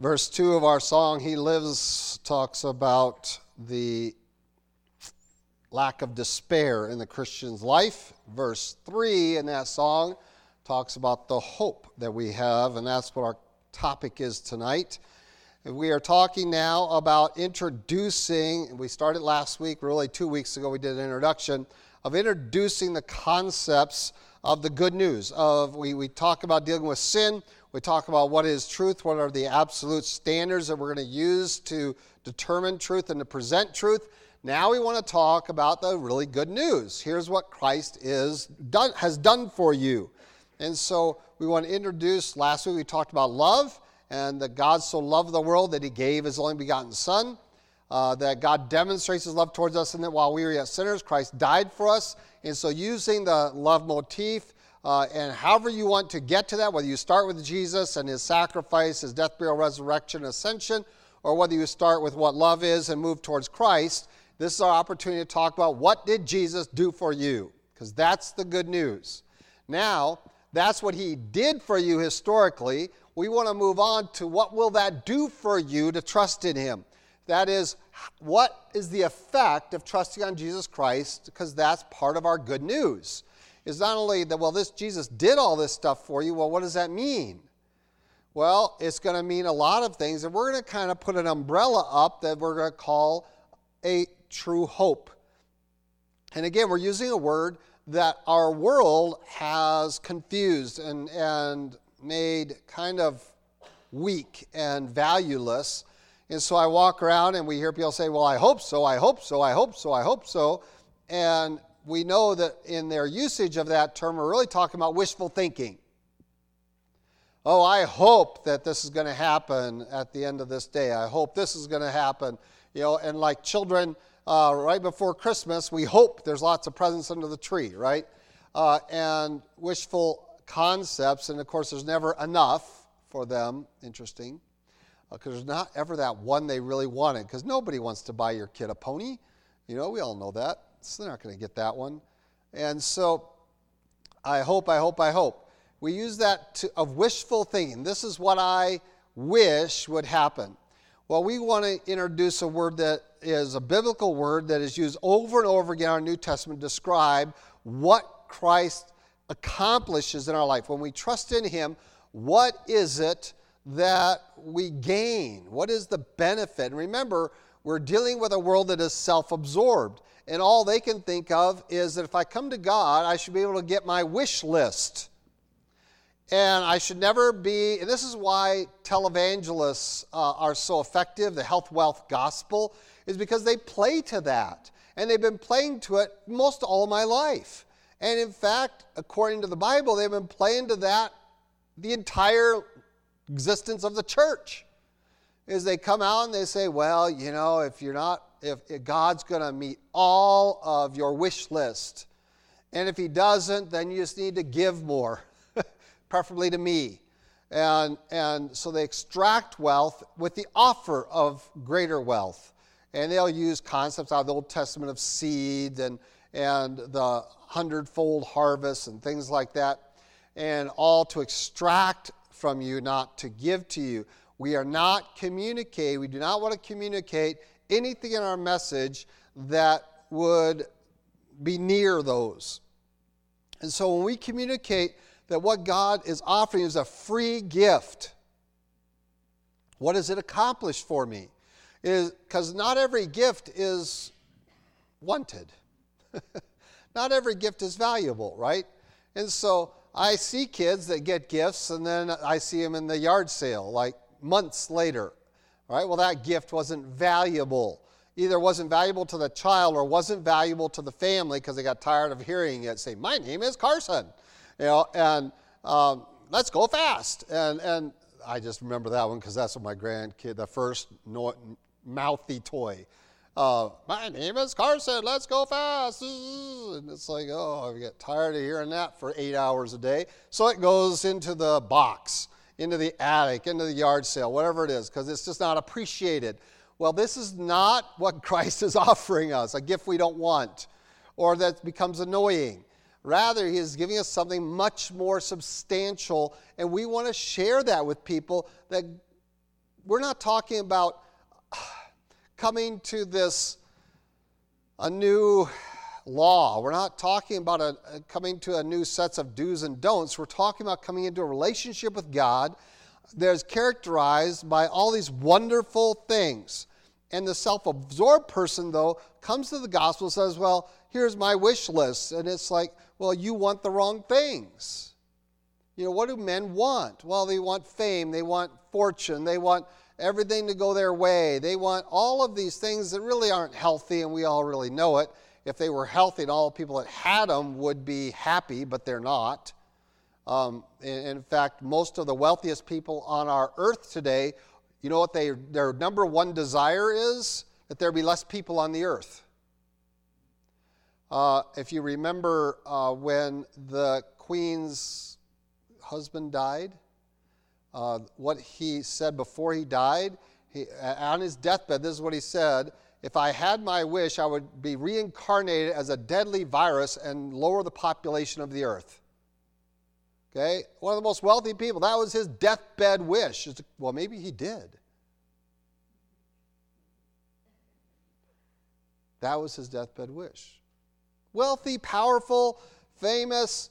Verse 2 of our song, He Lives, talks about the lack of despair in the Christian's life. Verse 3 in that song talks about the hope that we have, and that's what our topic is tonight. We are talking now about introducing, we started last week, really two weeks ago, we did an introduction of introducing the concepts of the good news. Of we, we talk about dealing with sin, we talk about what is truth, what are the absolute standards that we're going to use to determine truth and to present truth. Now we want to talk about the really good news. Here's what Christ is done, has done for you. And so we want to introduce, last week we talked about love and that God so loved the world that he gave his only begotten Son. Uh, that God demonstrates his love towards us, and that while we were yet sinners, Christ died for us. And so, using the love motif, uh, and however you want to get to that, whether you start with Jesus and his sacrifice, his death, burial, resurrection, ascension, or whether you start with what love is and move towards Christ, this is our opportunity to talk about what did Jesus do for you? Because that's the good news. Now, that's what he did for you historically. We want to move on to what will that do for you to trust in him? That is, what is the effect of trusting on Jesus Christ? Because that's part of our good news is not only that, well, this Jesus did all this stuff for you. Well, what does that mean? Well, it's going to mean a lot of things, and we're going to kind of put an umbrella up that we're going to call a true hope. And again, we're using a word that our world has confused and, and made kind of weak and valueless. And so I walk around and we hear people say, Well, I hope so, I hope so, I hope so, I hope so. And we know that in their usage of that term, we're really talking about wishful thinking. Oh, I hope that this is going to happen at the end of this day. I hope this is going to happen. You know, and like children, uh, right before Christmas, we hope there's lots of presents under the tree, right? Uh, and wishful concepts, and of course, there's never enough for them. Interesting, because uh, there's not ever that one they really wanted. Because nobody wants to buy your kid a pony. You know, we all know that. So they're not going to get that one. And so I hope, I hope, I hope. We use that to, of wishful thinking. This is what I wish would happen. Well, we want to introduce a word that is a biblical word that is used over and over again in our New Testament to describe what Christ accomplishes in our life. When we trust in Him, what is it that we gain? What is the benefit? And remember, we're dealing with a world that is self absorbed and all they can think of is that if I come to God, I should be able to get my wish list. And I should never be, and this is why televangelists uh, are so effective, the health, wealth, gospel, is because they play to that. And they've been playing to it most all my life. And in fact, according to the Bible, they've been playing to that the entire existence of the church. Is they come out and they say, well, you know, if you're not if, if God's going to meet all of your wish list. And if He doesn't, then you just need to give more, preferably to me. And, and so they extract wealth with the offer of greater wealth. And they'll use concepts out of the Old Testament of seed and, and the hundredfold harvest and things like that, and all to extract from you, not to give to you. We are not communicating, we do not want to communicate anything in our message that would be near those. And so when we communicate that what God is offering is a free gift, what does it accomplish for me? Is because not every gift is wanted. not every gift is valuable, right? And so I see kids that get gifts and then I see them in the yard sale like months later. All right, well, that gift wasn't valuable. Either wasn't valuable to the child or wasn't valuable to the family because they got tired of hearing it say, My name is Carson. You know, and um, let's go fast. And, and I just remember that one because that's what my grandkid, the first no, mouthy toy. Uh, my name is Carson, let's go fast. And it's like, oh, I get tired of hearing that for eight hours a day. So it goes into the box into the attic, into the yard sale, whatever it is, because it's just not appreciated. Well, this is not what Christ is offering us, a gift we don't want or that becomes annoying. Rather, He is giving us something much more substantial, and we want to share that with people that we're not talking about coming to this a new law. We're not talking about a, a coming to a new sets of do's and don'ts. We're talking about coming into a relationship with God that is characterized by all these wonderful things. And the self absorbed person, though, comes to the gospel and says, Well, here's my wish list. And it's like, Well, you want the wrong things. You know, what do men want? Well, they want fame, they want fortune, they want everything to go their way. They want all of these things that really aren't healthy, and we all really know it. If they were healthy and all the people that had them would be happy, but they're not. Um, in, in fact, most of the wealthiest people on our earth today, you know what they, their number one desire is? That there be less people on the earth. Uh, if you remember uh, when the queen's husband died, uh, what he said before he died, he, on his deathbed, this is what he said If I had my wish, I would be reincarnated as a deadly virus and lower the population of the earth. Okay? One of the most wealthy people. That was his deathbed wish. Well, maybe he did. That was his deathbed wish. Wealthy, powerful, famous,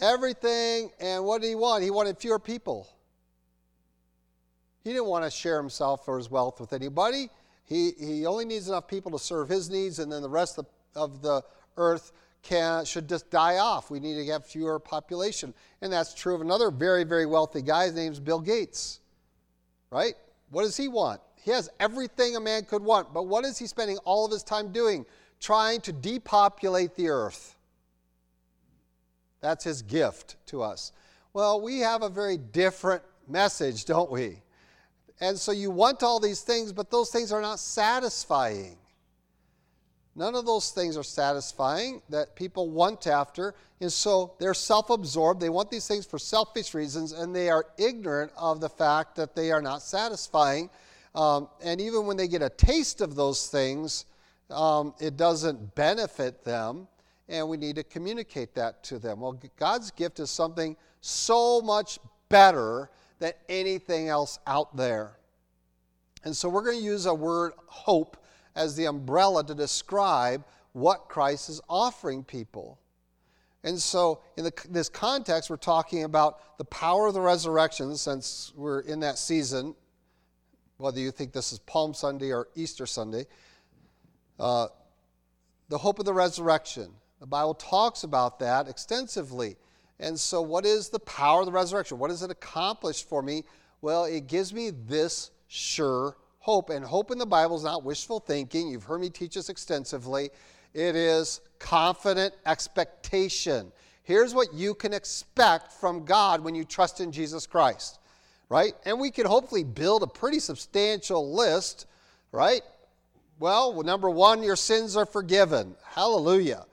everything. And what did he want? He wanted fewer people. He didn't want to share himself or his wealth with anybody. He, he only needs enough people to serve his needs, and then the rest of, of the earth can, should just die off. We need to have fewer population. And that's true of another very, very wealthy guy. His name's Bill Gates. Right? What does he want? He has everything a man could want, but what is he spending all of his time doing? Trying to depopulate the earth. That's his gift to us. Well, we have a very different message, don't we? And so you want all these things, but those things are not satisfying. None of those things are satisfying that people want after. And so they're self absorbed. They want these things for selfish reasons, and they are ignorant of the fact that they are not satisfying. Um, and even when they get a taste of those things, um, it doesn't benefit them. And we need to communicate that to them. Well, God's gift is something so much better than anything else out there. And so we're going to use a word hope as the umbrella to describe what Christ is offering people. And so, in the, this context, we're talking about the power of the resurrection, since we're in that season, whether you think this is Palm Sunday or Easter Sunday. Uh, the hope of the resurrection. The Bible talks about that extensively. And so, what is the power of the resurrection? What does it accomplish for me? Well, it gives me this sure hope. And hope in the Bible is not wishful thinking. You've heard me teach this extensively. It is confident expectation. Here's what you can expect from God when you trust in Jesus Christ, right? And we can hopefully build a pretty substantial list, right? Well, number one, your sins are forgiven. Hallelujah.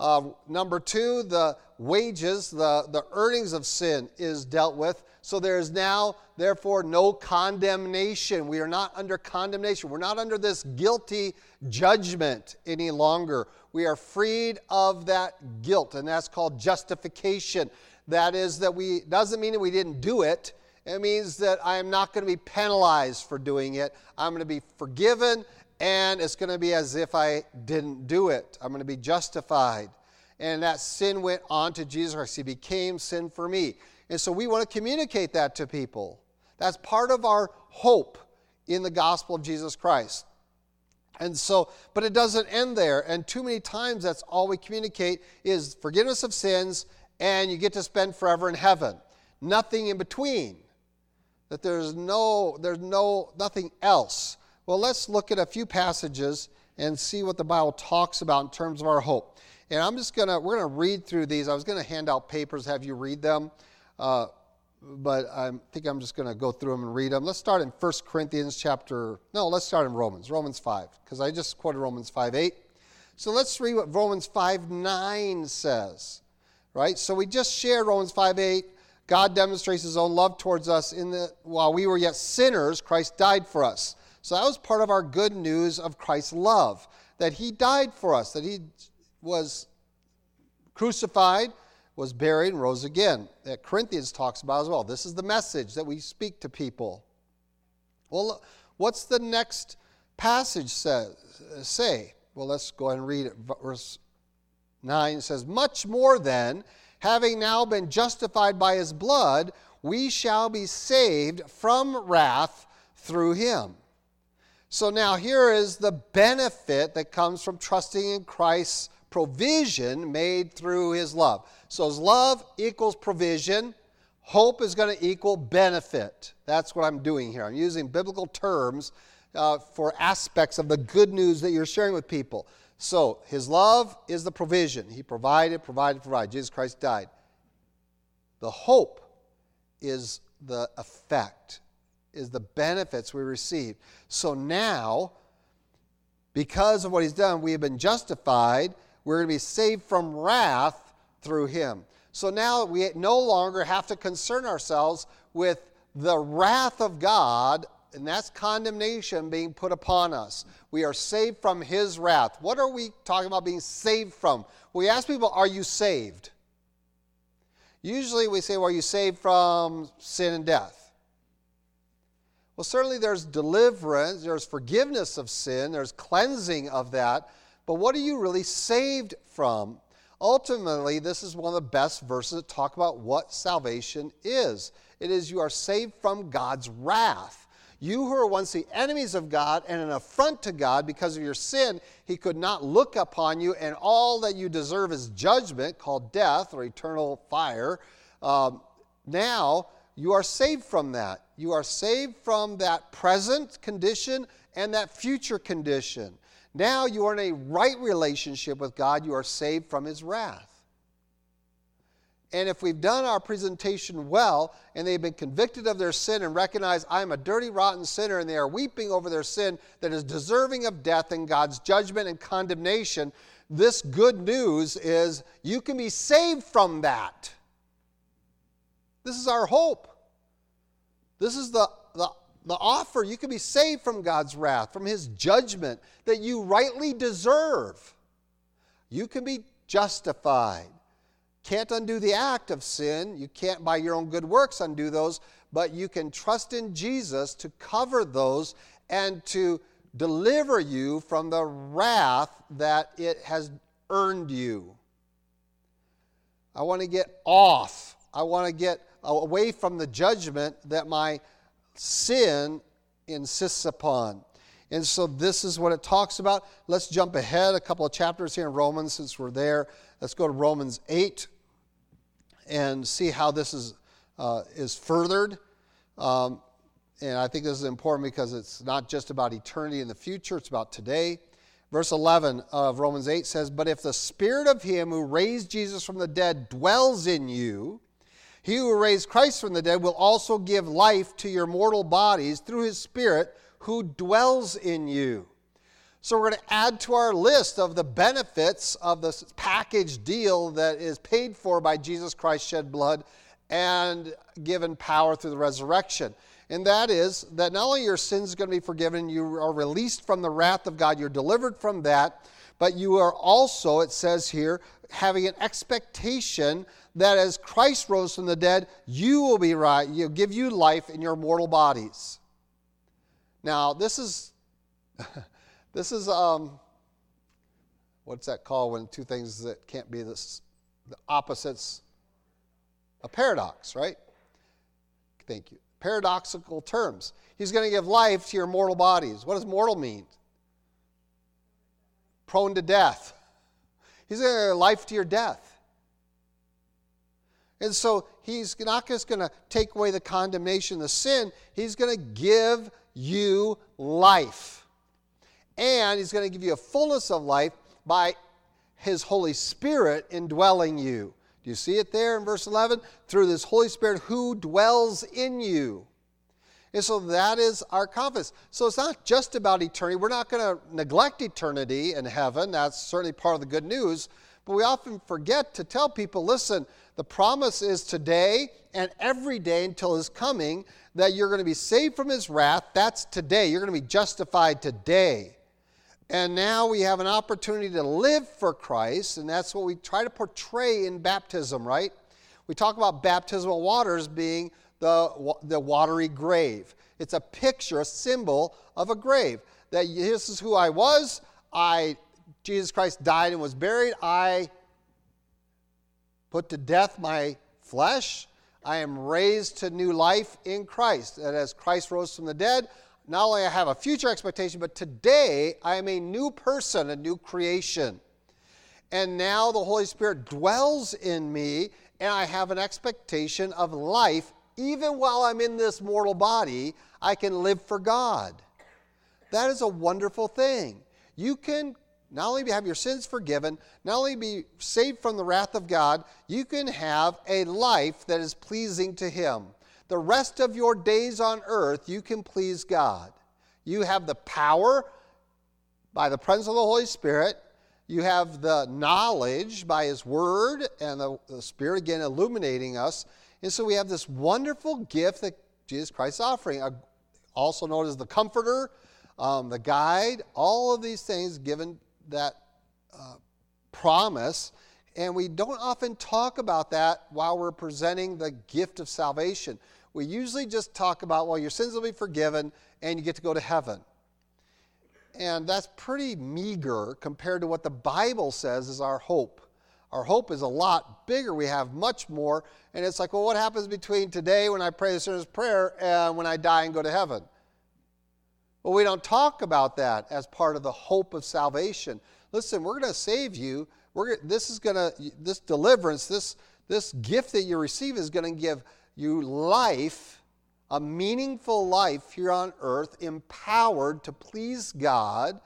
Uh, number two, the wages, the, the earnings of sin is dealt with. So there is now, therefore, no condemnation. We are not under condemnation. We're not under this guilty judgment any longer. We are freed of that guilt, and that's called justification. That is, that we, doesn't mean that we didn't do it. It means that I am not going to be penalized for doing it. I'm going to be forgiven, and it's going to be as if I didn't do it. I'm going to be justified. And that sin went on to Jesus Christ. He became sin for me. And so we want to communicate that to people. That's part of our hope in the gospel of Jesus Christ. And so, but it doesn't end there. And too many times that's all we communicate is forgiveness of sins and you get to spend forever in heaven. Nothing in between. That there's no, there's no, nothing else. Well, let's look at a few passages and see what the Bible talks about in terms of our hope. And I'm just gonna, we're gonna read through these. I was gonna hand out papers, have you read them. Uh, but I think I'm just to go through them and read them. Let's start in 1 Corinthians chapter, no, let's start in Romans, Romans 5, because I just quoted Romans 5 8. So let's read what Romans 5 9 says, right? So we just shared Romans 5 8. God demonstrates his own love towards us in that while we were yet sinners, Christ died for us. So that was part of our good news of Christ's love, that he died for us, that he was crucified was buried and rose again. That Corinthians talks about as well. This is the message that we speak to people. Well, what's the next passage say? Well, let's go ahead and read it. Verse 9 says, Much more then, having now been justified by his blood, we shall be saved from wrath through him. So now here is the benefit that comes from trusting in Christ's provision made through his love. So his love equals provision. Hope is going to equal benefit. That's what I'm doing here. I'm using biblical terms uh, for aspects of the good news that you're sharing with people. So, his love is the provision. He provided, provided, provided. Jesus Christ died. The hope is the effect, is the benefits we receive. So now, because of what he's done, we have been justified. We're going to be saved from wrath through him. So now we no longer have to concern ourselves with the wrath of God and that's condemnation being put upon us. We are saved from his wrath. What are we talking about being saved from? We ask people, Are you saved? Usually we say, Well, are you saved from sin and death? Well, certainly there's deliverance, there's forgiveness of sin, there's cleansing of that. But what are you really saved from? Ultimately, this is one of the best verses that talk about what salvation is. It is you are saved from God's wrath. You who were once the enemies of God and an affront to God because of your sin, he could not look upon you, and all that you deserve is judgment, called death or eternal fire. Um, now you are saved from that. You are saved from that present condition and that future condition. Now you are in a right relationship with God. You are saved from his wrath. And if we've done our presentation well and they've been convicted of their sin and recognize I'm a dirty, rotten sinner and they are weeping over their sin that is deserving of death and God's judgment and condemnation, this good news is you can be saved from that. This is our hope. This is the, the, the offer. You can be saved from God's wrath, from His judgment that you rightly deserve. You can be justified. Can't undo the act of sin. You can't, by your own good works, undo those, but you can trust in Jesus to cover those and to deliver you from the wrath that it has earned you. I want to get off. I want to get away from the judgment that my sin insists upon. And so this is what it talks about. Let's jump ahead a couple of chapters here in Romans since we're there. Let's go to Romans 8 and see how this is, uh, is furthered. Um, and I think this is important because it's not just about eternity in the future, it's about today. Verse 11 of Romans 8 says, But if the spirit of him who raised Jesus from the dead dwells in you, he who raised Christ from the dead will also give life to your mortal bodies through his spirit who dwells in you. So we're going to add to our list of the benefits of this package deal that is paid for by Jesus Christ shed blood and given power through the resurrection. And that is that not only your sins are going to be forgiven, you are released from the wrath of God, you're delivered from that, but you are also, it says here, having an expectation that as Christ rose from the dead, you will be right, you'll give you life in your mortal bodies. Now, this is this is um, what's that called when two things that can't be this, the opposites? A paradox, right? Thank you. Paradoxical terms. He's going to give life to your mortal bodies. What does mortal mean? Prone to death. He's going to life to your death. And so he's not just going to take away the condemnation, the sin, he's going to give you life. And he's going to give you a fullness of life by his Holy Spirit indwelling you. Do you see it there in verse 11? Through this Holy Spirit who dwells in you. And so that is our confidence. So it's not just about eternity. We're not going to neglect eternity in heaven. That's certainly part of the good news. But we often forget to tell people listen, the promise is today and every day until his coming that you're going to be saved from his wrath. That's today. You're going to be justified today. And now we have an opportunity to live for Christ, and that's what we try to portray in baptism, right? We talk about baptismal waters being the, the watery grave. It's a picture, a symbol of a grave. That this is who I was. I, Jesus Christ died and was buried. I put to death my flesh. I am raised to new life in Christ. That as Christ rose from the dead, not only I have a future expectation, but today I am a new person, a new creation. And now the Holy Spirit dwells in me, and I have an expectation of life. Even while I'm in this mortal body, I can live for God. That is a wonderful thing. You can not only have your sins forgiven, not only be saved from the wrath of God, you can have a life that is pleasing to Him. The rest of your days on earth, you can please God. You have the power by the presence of the Holy Spirit. You have the knowledge by His Word and the, the Spirit again illuminating us. And so we have this wonderful gift that Jesus Christ is offering, also known as the Comforter, um, the Guide, all of these things given that uh, promise. And we don't often talk about that while we're presenting the gift of salvation. We usually just talk about, well, your sins will be forgiven and you get to go to heaven. And that's pretty meager compared to what the Bible says is our hope. Our hope is a lot bigger. We have much more. And it's like, well, what happens between today when I pray the sinner's prayer and when I die and go to heaven? Well, we don't talk about that as part of the hope of salvation. Listen, we're going to save you. We're, this is going to, this deliverance, this, this gift that you receive is going to give you life, a meaningful life here on earth, empowered to please God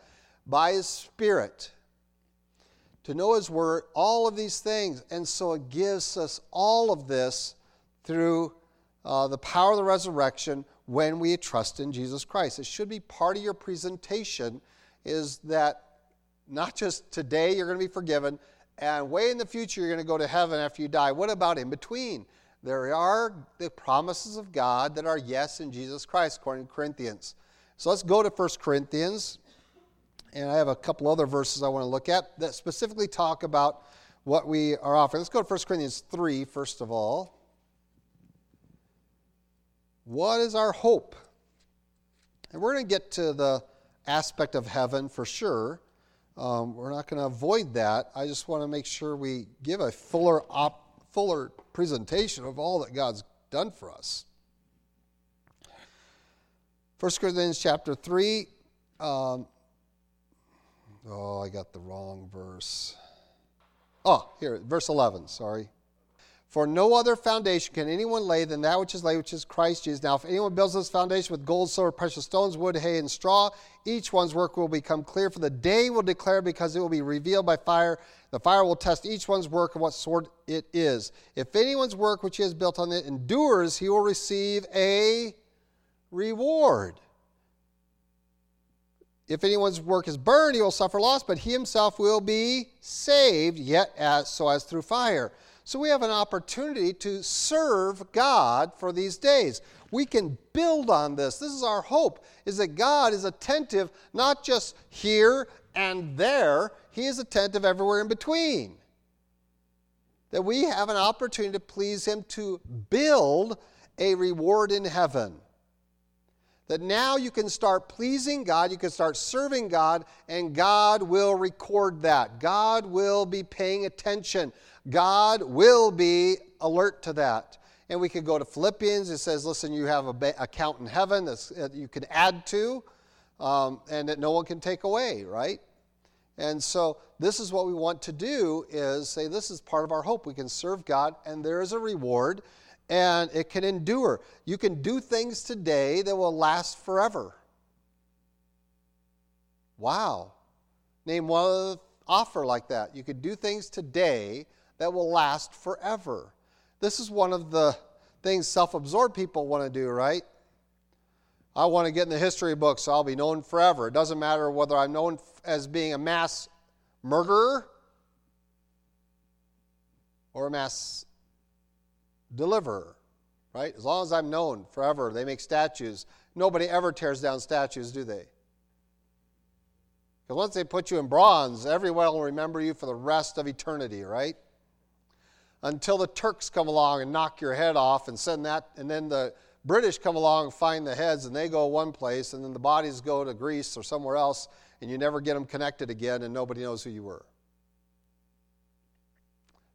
by His Spirit, to know His Word, all of these things. And so it gives us all of this through uh, the power of the resurrection when we trust in Jesus Christ. It should be part of your presentation is that not just today you're going to be forgiven and way in the future you're going to go to heaven after you die. What about in between? There are the promises of God that are yes in Jesus Christ, according to Corinthians. So let's go to 1 Corinthians. And I have a couple other verses I want to look at that specifically talk about what we are offering. Let's go to 1 Corinthians 3, first of all. What is our hope? And we're going to get to the aspect of heaven for sure. Um, we're not going to avoid that. I just want to make sure we give a fuller, op, fuller presentation of all that God's done for us. 1 Corinthians chapter 3. Um, oh, I got the wrong verse. Oh, here, verse 11, sorry. For no other foundation can anyone lay than that which is laid, which is Christ Jesus. Now, if anyone builds this foundation with gold, silver, precious stones, wood, hay, and straw, each one's work will become clear, for the day will declare because it will be revealed by fire. The fire will test each one's work of what sort it is. If anyone's work which he has built on it endures, he will receive a reward. If anyone's work is burned, he will suffer loss, but he himself will be saved, yet as so as through fire. So we have an opportunity to serve God for these days. We can build on this. This is our hope is that God is attentive not just here and there, he is attentive everywhere in between. That we have an opportunity to please him to build a reward in heaven. That now you can start pleasing God, you can start serving God, and God will record that. God will be paying attention. God will be alert to that. And we could go to Philippians. It says, listen, you have an account in heaven that you can add to um, and that no one can take away, right? And so this is what we want to do is say this is part of our hope. We can serve God and there is a reward and it can endure. You can do things today that will last forever. Wow. Name one offer like that. You could do things today that will last forever. This is one of the things self absorbed people want to do, right? I want to get in the history books, so I'll be known forever. It doesn't matter whether I'm known as being a mass murderer or a mass deliverer, right? As long as I'm known forever, they make statues. Nobody ever tears down statues, do they? Because once they put you in bronze, everyone will remember you for the rest of eternity, right? until the Turks come along and knock your head off and send that, and then the British come along and find the heads and they go one place and then the bodies go to Greece or somewhere else and you never get them connected again and nobody knows who you were.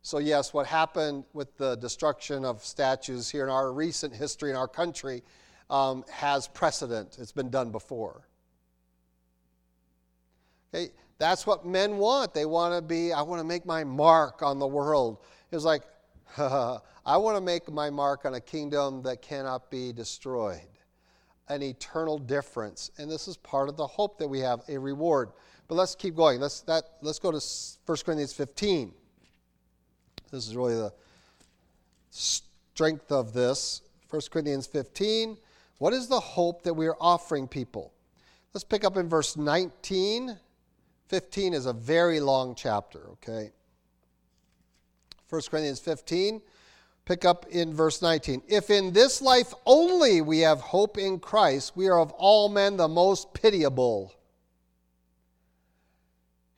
So, yes, what happened with the destruction of statues here in our recent history in our country um, has precedent. It's been done before. Okay, that's what men want. They want to be, I want to make my mark on the world. It's like, I want to make my mark on a kingdom that cannot be destroyed, an eternal difference. And this is part of the hope that we have, a reward. But let's keep going. Let's, that, let's go to 1 Corinthians 15. This is really the strength of this. 1 Corinthians 15. What is the hope that we are offering people? Let's pick up in verse 19. 15 is a very long chapter, okay? 1 Corinthians 15, pick up in verse 19. If in this life only we have hope in Christ, we are of all men the most pitiable.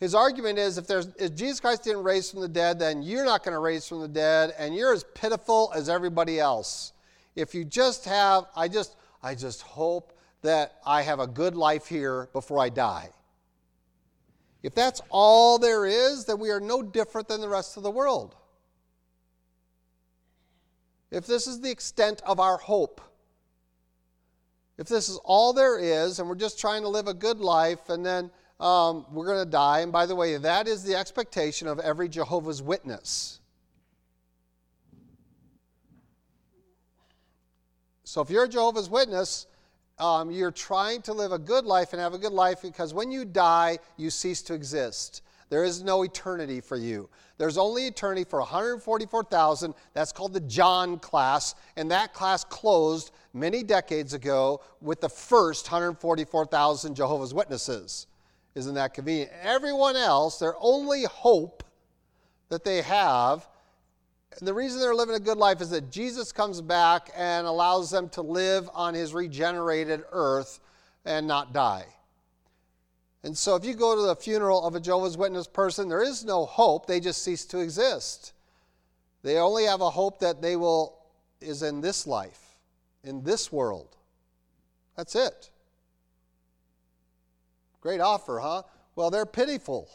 His argument is if, there's, if Jesus Christ didn't raise from the dead, then you're not going to raise from the dead, and you're as pitiful as everybody else. If you just have, I just, I just hope that I have a good life here before I die. If that's all there is, then we are no different than the rest of the world. If this is the extent of our hope, if this is all there is, and we're just trying to live a good life, and then um, we're going to die. And by the way, that is the expectation of every Jehovah's Witness. So if you're a Jehovah's Witness, um, you're trying to live a good life and have a good life because when you die, you cease to exist. There is no eternity for you. There's only eternity for 144,000. That's called the John class, and that class closed many decades ago with the first 144,000 Jehovah's Witnesses. Isn't that convenient? Everyone else, their only hope that they have, and the reason they're living a good life is that Jesus comes back and allows them to live on his regenerated earth and not die. And so if you go to the funeral of a Jehovah's Witness person, there is no hope, they just cease to exist. They only have a hope that they will is in this life, in this world. That's it. Great offer, huh? Well, they're pitiful.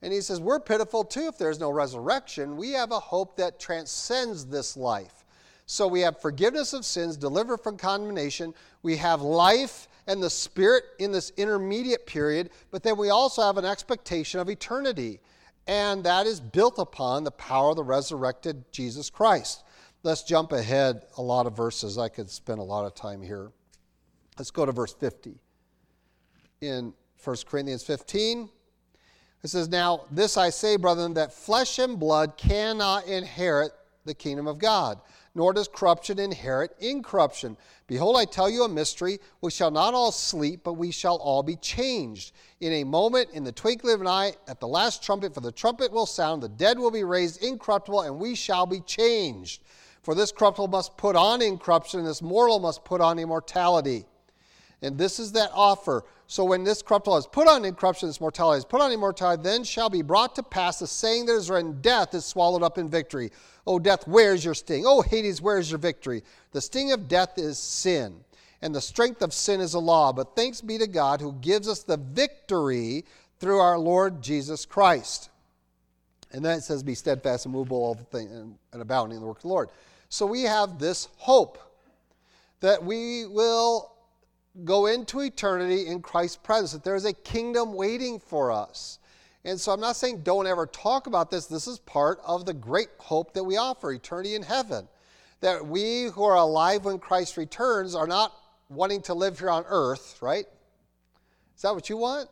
And he says, We're pitiful too if there's no resurrection. We have a hope that transcends this life. So we have forgiveness of sins, delivered from condemnation. We have life and the Spirit in this intermediate period, but then we also have an expectation of eternity. And that is built upon the power of the resurrected Jesus Christ. Let's jump ahead a lot of verses. I could spend a lot of time here. Let's go to verse 50 in 1 Corinthians 15. It says, Now this I say, brethren, that flesh and blood cannot inherit the kingdom of God, nor does corruption inherit incorruption. Behold, I tell you a mystery. We shall not all sleep, but we shall all be changed. In a moment, in the twinkling of an eye, at the last trumpet, for the trumpet will sound, the dead will be raised incorruptible, and we shall be changed. For this corruptible must put on incorruption, and this mortal must put on immortality. And this is that offer. So when this corruptible is put on incorruption, this mortality is put on immortality, then shall be brought to pass the saying that is written, Death is swallowed up in victory. O death, where's your sting? O Hades, where's your victory? The sting of death is sin, and the strength of sin is a law. But thanks be to God who gives us the victory through our Lord Jesus Christ. And then it says, Be steadfast and movable all the thing, and, and abounding in the work of the Lord. So we have this hope that we will go into eternity in Christ's presence, that there's a kingdom waiting for us. And so I'm not saying don't ever talk about this. This is part of the great hope that we offer eternity in heaven. That we who are alive when Christ returns are not wanting to live here on earth, right? Is that what you want?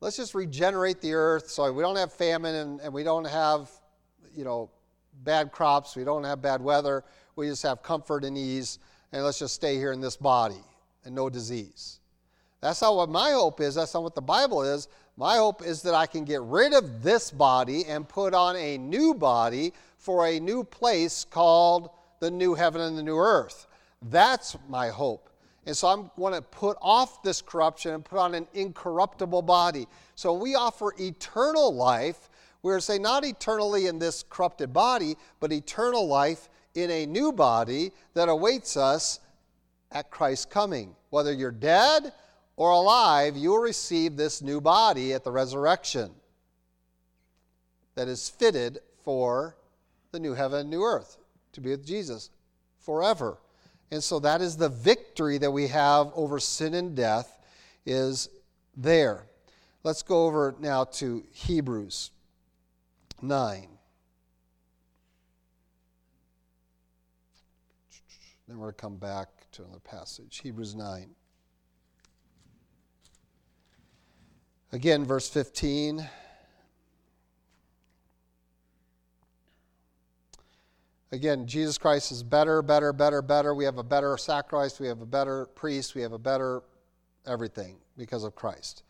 Let's just regenerate the earth so we don't have famine and, and we don't have, you know, bad crops, we don't have bad weather, we just have comfort and ease and let's just stay here in this body and no disease. That's not what my hope is. That's not what the Bible is. My hope is that I can get rid of this body and put on a new body for a new place called the new heaven and the new earth. That's my hope. And so I want to put off this corruption and put on an incorruptible body. So we offer eternal life. We're saying not eternally in this corrupted body, but eternal life in a new body that awaits us at Christ's coming. Whether you're dead or alive, you will receive this new body at the resurrection that is fitted for the new heaven and new earth to be with Jesus forever. And so that is the victory that we have over sin and death is there. Let's go over now to Hebrews 9. Then we're going to come back to another passage, Hebrews 9. Again, verse 15. Again, Jesus Christ is better, better, better, better. We have a better sacrifice. We have a better priest. We have a better everything because of Christ.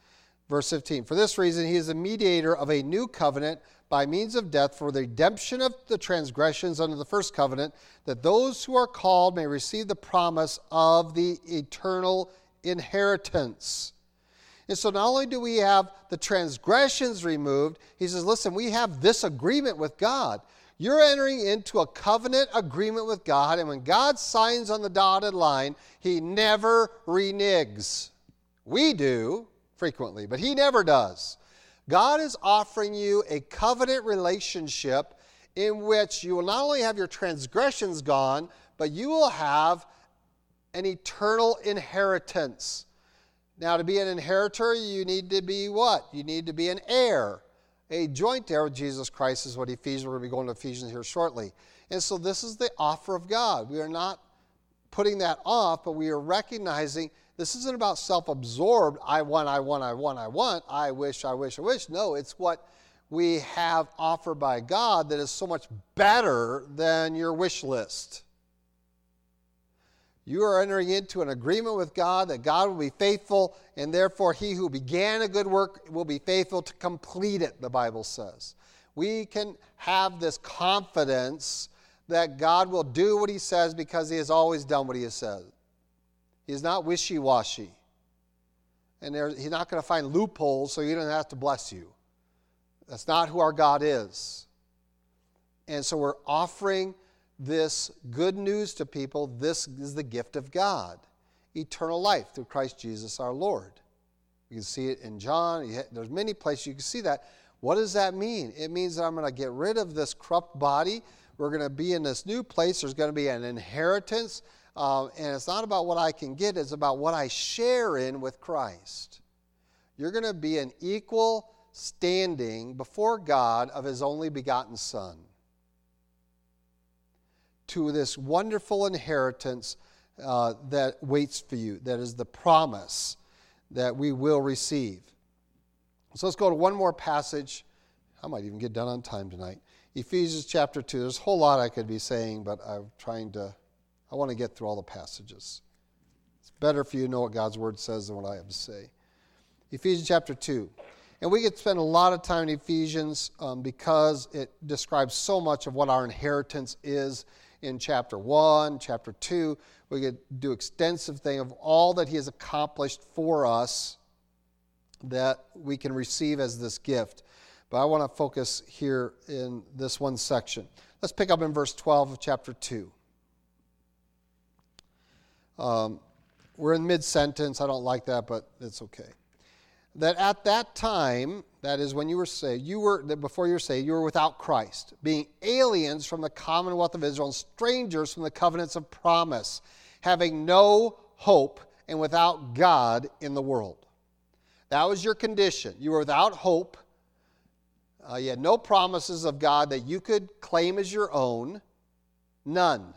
Verse 15 For this reason, he is a mediator of a new covenant by means of death for the redemption of the transgressions under the first covenant, that those who are called may receive the promise of the eternal inheritance. And so not only do we have the transgressions removed, he says, listen, we have this agreement with God. You're entering into a covenant agreement with God, and when God signs on the dotted line, he never reneges. We do frequently, but he never does. God is offering you a covenant relationship in which you will not only have your transgressions gone, but you will have an eternal inheritance. Now, to be an inheritor, you need to be what? You need to be an heir a joint heir with Jesus Christ is what Ephesians, we're going to be going to Ephesians here shortly. And so this is the offer of God. We are not putting that off, but we are recognizing this isn't about self absorbed, I want, I want, I want, I want, I wish, I wish, I wish. No, it's what we have offered by God that is so much better than your wish list. You are entering into an agreement with God that God will be faithful, and therefore he who began a good work will be faithful to complete it, the Bible says. We can have this confidence that God will do what he says because he has always done what he has said. He is not wishy washy. And there, he's not going to find loopholes so he doesn't have to bless you. That's not who our God is. And so we're offering this good news to people. This is the gift of God eternal life through Christ Jesus our Lord. You can see it in John. There's many places you can see that. What does that mean? It means that I'm going to get rid of this corrupt body. We're going to be in this new place. There's going to be an inheritance. Uh, and it's not about what I can get, it's about what I share in with Christ. You're going to be an equal standing before God of His only begotten Son to this wonderful inheritance uh, that waits for you, that is the promise that we will receive. So let's go to one more passage. I might even get done on time tonight. Ephesians chapter 2. There's a whole lot I could be saying, but I'm trying to, I want to get through all the passages. It's better for you to know what God's word says than what I have to say. Ephesians chapter 2. And we could spend a lot of time in Ephesians um, because it describes so much of what our inheritance is in chapter 1, chapter 2. We could do extensive thing of all that he has accomplished for us that we can receive as this gift. But I want to focus here in this one section. Let's pick up in verse 12 of chapter 2. Um, we're in mid sentence. I don't like that, but it's okay that at that time, that is when you were saved, you were before you were saved, you were without Christ, being aliens from the commonwealth of Israel and strangers from the covenants of promise, having no hope and without God in the world. That was your condition. You were without hope. Uh, you had no promises of God that you could claim as your own. None.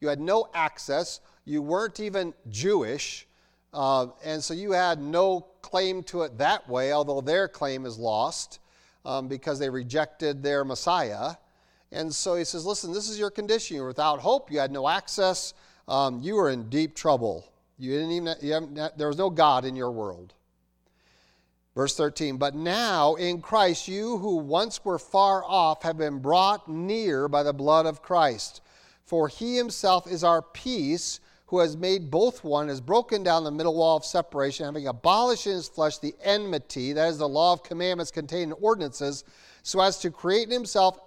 You had no access. You weren't even Jewish. Uh, and so you had no claim to it that way, although their claim is lost um, because they rejected their Messiah. And so he says, Listen, this is your condition. You were without hope, you had no access, um, you were in deep trouble. You didn't even, you there was no God in your world. Verse 13, but now in Christ, you who once were far off have been brought near by the blood of Christ. For he himself is our peace who has made both one, has broken down the middle wall of separation, having abolished in his flesh the enmity, that is the law of commandments contained in ordinances, so as to create in himself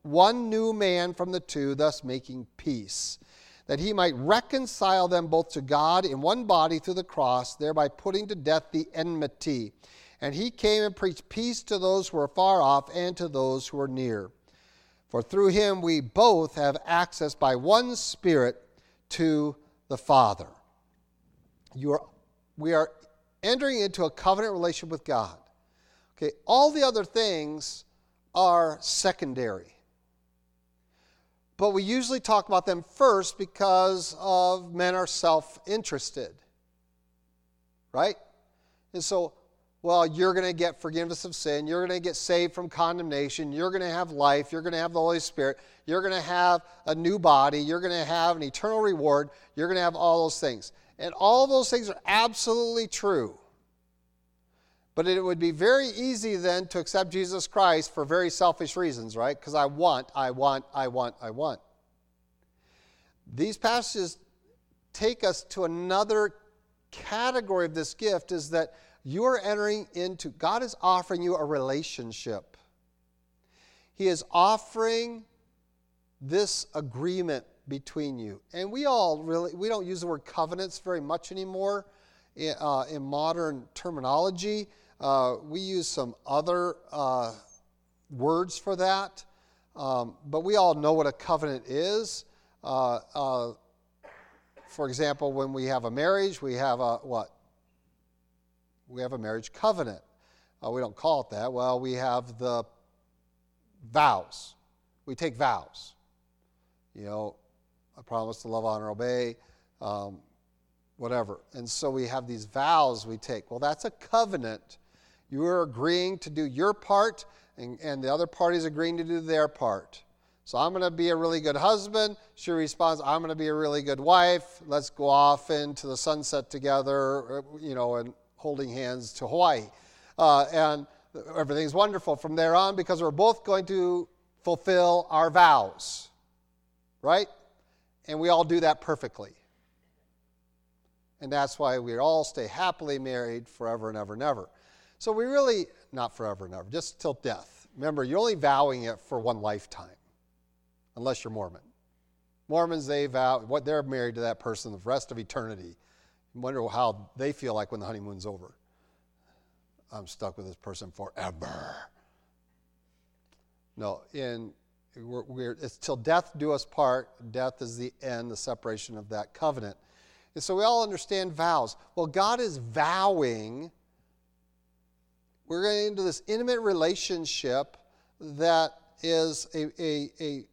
one new man from the two, thus making peace, that he might reconcile them both to God in one body through the cross, thereby putting to death the enmity. And he came and preached peace to those who were far off and to those who were near. For through him we both have access by one Spirit to the Father. You are, we are entering into a covenant relationship with God. Okay, all the other things are secondary. But we usually talk about them first because of men are self interested. Right? And so, well, you're going to get forgiveness of sin. You're going to get saved from condemnation. You're going to have life. You're going to have the Holy Spirit. You're going to have a new body. You're going to have an eternal reward. You're going to have all those things. And all those things are absolutely true. But it would be very easy then to accept Jesus Christ for very selfish reasons, right? Because I want, I want, I want, I want. These passages take us to another category of this gift is that you are entering into, God is offering you a relationship. He is offering this agreement between you. And we all really, we don't use the word covenants very much anymore in, uh, in modern terminology. Uh, we use some other uh, words for that, um, but we all know what a covenant is. Uh, uh, for example, when we have a marriage, we have a what? We have a marriage covenant. Uh, we don't call it that. Well, we have the vows. We take vows. You know, I promise to love, honor, obey. Um, whatever. And so we have these vows we take. Well, that's a covenant you are agreeing to do your part, and, and the other party is agreeing to do their part. So I'm going to be a really good husband. She responds, I'm going to be a really good wife. Let's go off into the sunset together, you know, and holding hands to Hawaii. Uh, and everything's wonderful from there on because we're both going to fulfill our vows, right? And we all do that perfectly. And that's why we all stay happily married forever and ever and ever. So we really, not forever and ever, just till death. Remember, you're only vowing it for one lifetime, unless you're Mormon. Mormons, they vow, what they're married to that person the rest of eternity. Wonder how they feel like when the honeymoon's over. I'm stuck with this person forever. No, in we're, we're, it's till death do us part. Death is the end, the separation of that covenant. And so we all understand vows. Well, God is vowing we're getting into this intimate relationship that is a, a, a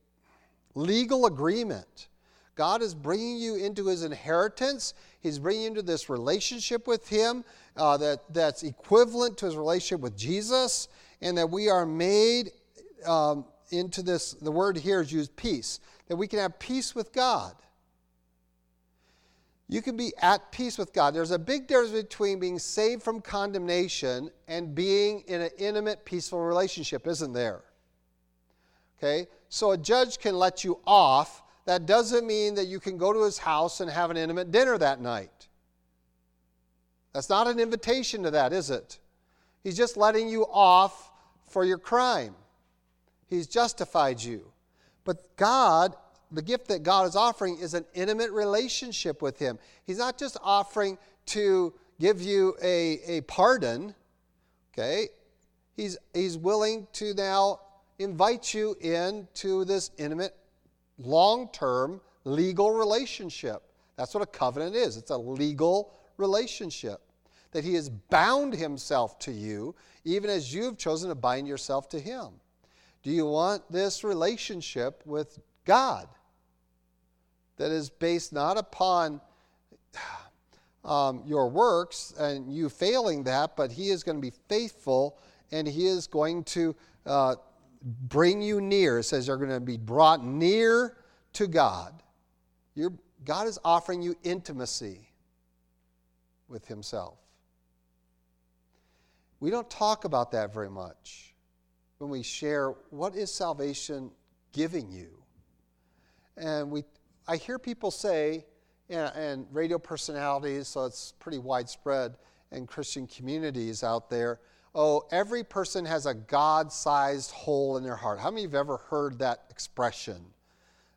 legal agreement. God is bringing you into his inheritance. He's bringing you into this relationship with him uh, that, that's equivalent to his relationship with Jesus, and that we are made um, into this. The word here is used peace, that we can have peace with God you can be at peace with God. There's a big difference between being saved from condemnation and being in an intimate, peaceful relationship, isn't there? Okay? So a judge can let you off. That doesn't mean that you can go to his house and have an intimate dinner that night. That's not an invitation to that, is it? He's just letting you off for your crime. He's justified you. But God the gift that God is offering is an intimate relationship with Him. He's not just offering to give you a, a pardon, okay? He's, he's willing to now invite you into this intimate, long term, legal relationship. That's what a covenant is it's a legal relationship. That He has bound Himself to you, even as you've chosen to bind yourself to Him. Do you want this relationship with God? that is based not upon um, your works and you failing that, but He is going to be faithful and He is going to uh, bring you near. It says you're going to be brought near to God. You're, God is offering you intimacy with Himself. We don't talk about that very much when we share what is salvation giving you. And we, I hear people say, and, and radio personalities, so it's pretty widespread in Christian communities out there. Oh, every person has a God sized hole in their heart. How many of you have ever heard that expression?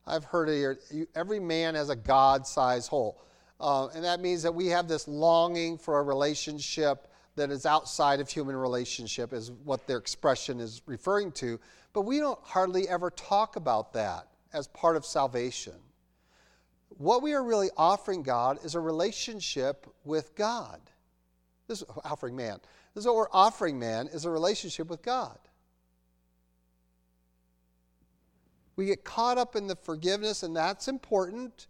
I've heard it here. Every man has a God sized hole. Uh, and that means that we have this longing for a relationship that is outside of human relationship, is what their expression is referring to. But we don't hardly ever talk about that as part of salvation. What we are really offering God is a relationship with God. This is offering man. This is what we're offering man is a relationship with God. We get caught up in the forgiveness, and that's important,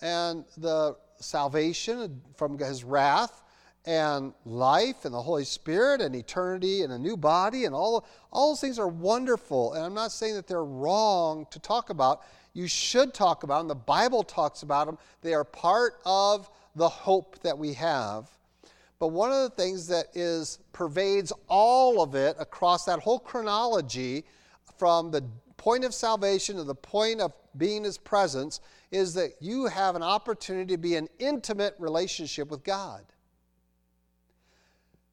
and the salvation from his wrath, and life, and the Holy Spirit, and eternity, and a new body, and all, all those things are wonderful. And I'm not saying that they're wrong to talk about. You should talk about them. The Bible talks about them. They are part of the hope that we have. But one of the things that is pervades all of it across that whole chronology from the point of salvation to the point of being his presence is that you have an opportunity to be in intimate relationship with God.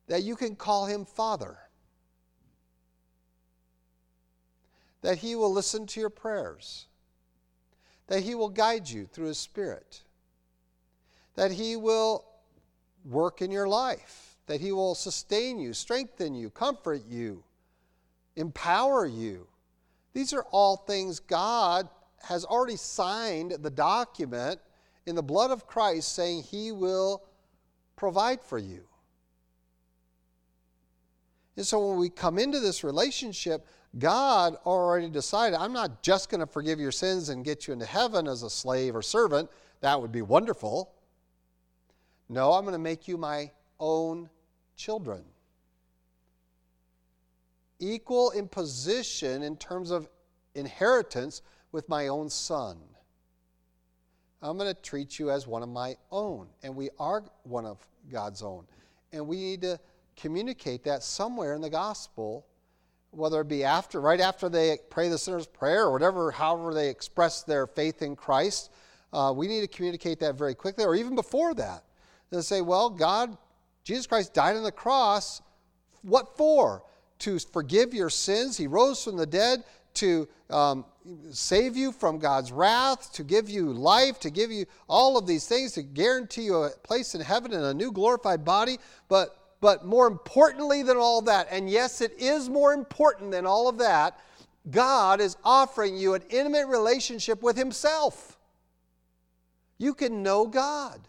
That you can call him Father. That he will listen to your prayers. That he will guide you through his Spirit. That he will work in your life, that He will sustain you, strengthen you, comfort you, empower you. These are all things God has already signed the document in the blood of Christ saying He will provide for you. And so when we come into this relationship, God already decided, I'm not just going to forgive your sins and get you into heaven as a slave or servant. That would be wonderful. No, I'm going to make you my own children. Equal in position in terms of inheritance with my own son. I'm going to treat you as one of my own. And we are one of God's own. And we need to communicate that somewhere in the gospel, whether it be after, right after they pray the sinner's prayer or whatever, however they express their faith in Christ. Uh, we need to communicate that very quickly, or even before that. They'll say, well, God, Jesus Christ died on the cross. What for? To forgive your sins. He rose from the dead to um, save you from God's wrath, to give you life, to give you all of these things, to guarantee you a place in heaven and a new glorified body. But, but more importantly than all that, and yes, it is more important than all of that, God is offering you an intimate relationship with Himself. You can know God.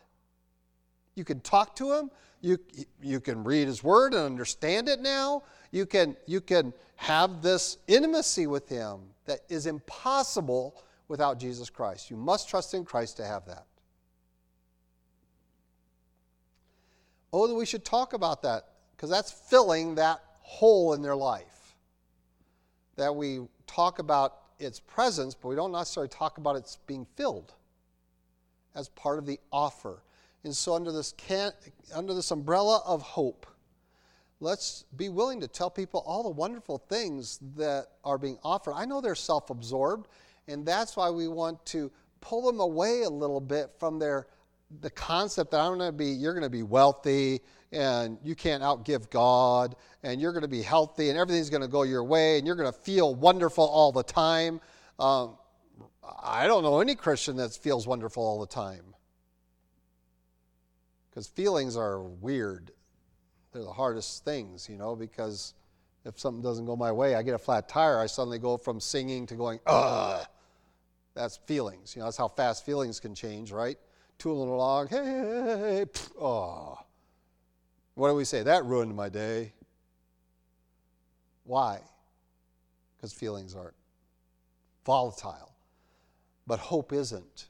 You can talk to him. You, you can read his word and understand it now. You can, you can have this intimacy with him that is impossible without Jesus Christ. You must trust in Christ to have that. Oh, that we should talk about that because that's filling that hole in their life. That we talk about its presence, but we don't necessarily talk about its being filled as part of the offer. And so, under this, can, under this umbrella of hope, let's be willing to tell people all the wonderful things that are being offered. I know they're self absorbed, and that's why we want to pull them away a little bit from their the concept that I'm going to be, you're going to be wealthy and you can't outgive God and you're going to be healthy and everything's going to go your way and you're going to feel wonderful all the time. Um, I don't know any Christian that feels wonderful all the time because feelings are weird. They're the hardest things, you know, because if something doesn't go my way, I get a flat tire, I suddenly go from singing to going, ugh. That's feelings. You know, that's how fast feelings can change, right? Tooling along, hey, hey, hey, oh. What do we say? That ruined my day. Why? Because feelings aren't volatile. But hope isn't.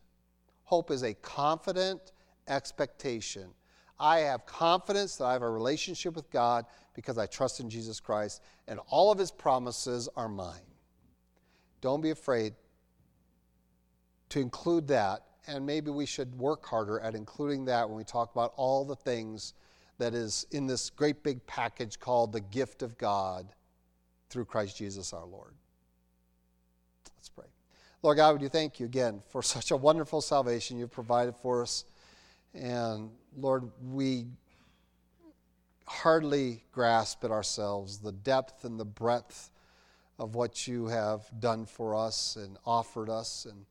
Hope is a confident, expectation. I have confidence that I have a relationship with God because I trust in Jesus Christ, and all of his promises are mine. Don't be afraid to include that, and maybe we should work harder at including that when we talk about all the things that is in this great big package called the gift of God through Christ Jesus our Lord. Let's pray. Lord God, would you thank you again for such a wonderful salvation you've provided for us. And Lord, we hardly grasp it ourselves the depth and the breadth of what you have done for us and offered us. And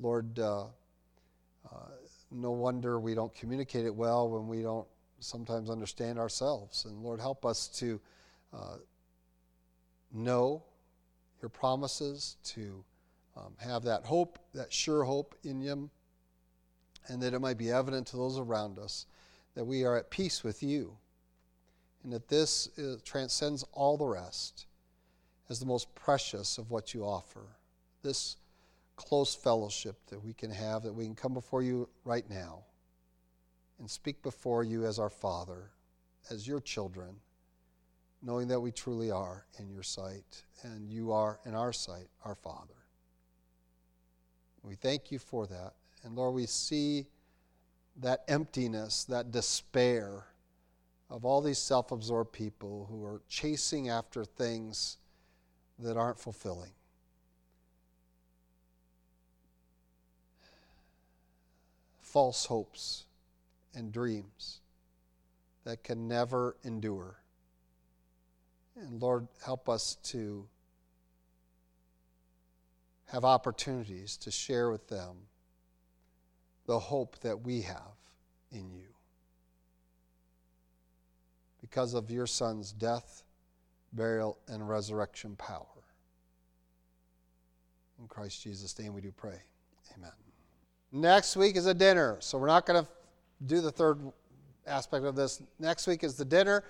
Lord, uh, uh, no wonder we don't communicate it well when we don't sometimes understand ourselves. And Lord, help us to uh, know your promises, to um, have that hope, that sure hope in you, and that it might be evident to those around us that we are at peace with you, and that this is, transcends all the rest as the most precious of what you offer. This close fellowship that we can have, that we can come before you right now and speak before you as our Father, as your children, knowing that we truly are in your sight, and you are in our sight, our Father. We thank you for that. And Lord, we see that emptiness, that despair of all these self absorbed people who are chasing after things that aren't fulfilling. False hopes and dreams that can never endure. And Lord, help us to have opportunities to share with them the hope that we have in you. Because of your Son's death, burial, and resurrection power. In Christ Jesus' name we do pray. Amen. Next week is a dinner, so we're not going to do the third aspect of this. Next week is the dinner.